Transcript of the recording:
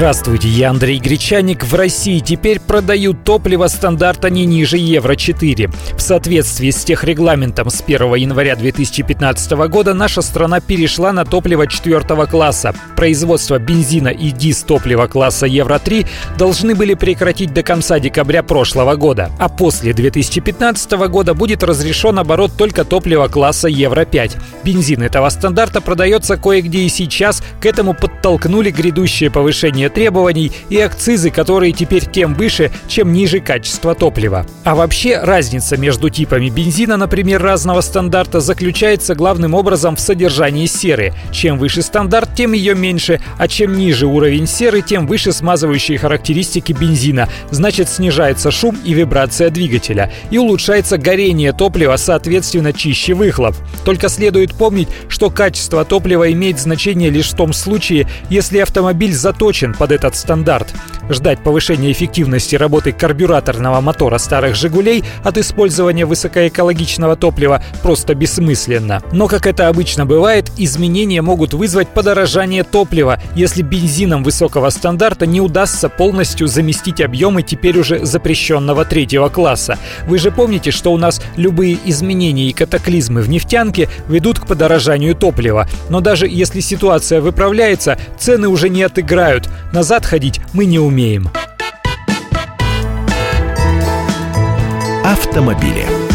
Здравствуйте, я Андрей Гречаник. В России теперь продают топливо стандарта не ниже Евро-4. В соответствии с техрегламентом с 1 января 2015 года наша страна перешла на топливо 4 класса. Производство бензина и диз топлива класса Евро-3 должны были прекратить до конца декабря прошлого года. А после 2015 года будет разрешен оборот только топлива класса Евро-5. Бензин этого стандарта продается кое-где и сейчас. К этому подтолкнули грядущее повышение требований и акцизы, которые теперь тем выше, чем ниже качество топлива. А вообще разница между типами бензина, например, разного стандарта, заключается главным образом в содержании серы. Чем выше стандарт, тем ее меньше, а чем ниже уровень серы, тем выше смазывающие характеристики бензина. Значит, снижается шум и вибрация двигателя. И улучшается горение топлива, соответственно, чище выхлоп. Только следует помнить, что качество топлива имеет значение лишь в том случае, если автомобиль заточен под этот стандарт. Ждать повышения эффективности работы карбюраторного мотора старых «Жигулей» от использования высокоэкологичного топлива просто бессмысленно. Но, как это обычно бывает, изменения могут вызвать подорожание топлива, если бензином высокого стандарта не удастся полностью заместить объемы теперь уже запрещенного третьего класса. Вы же помните, что у нас любые изменения и катаклизмы в нефтянке ведут к подорожанию топлива. Но даже если ситуация выправляется, цены уже не отыграют. Назад ходить мы не умеем. Автомобили.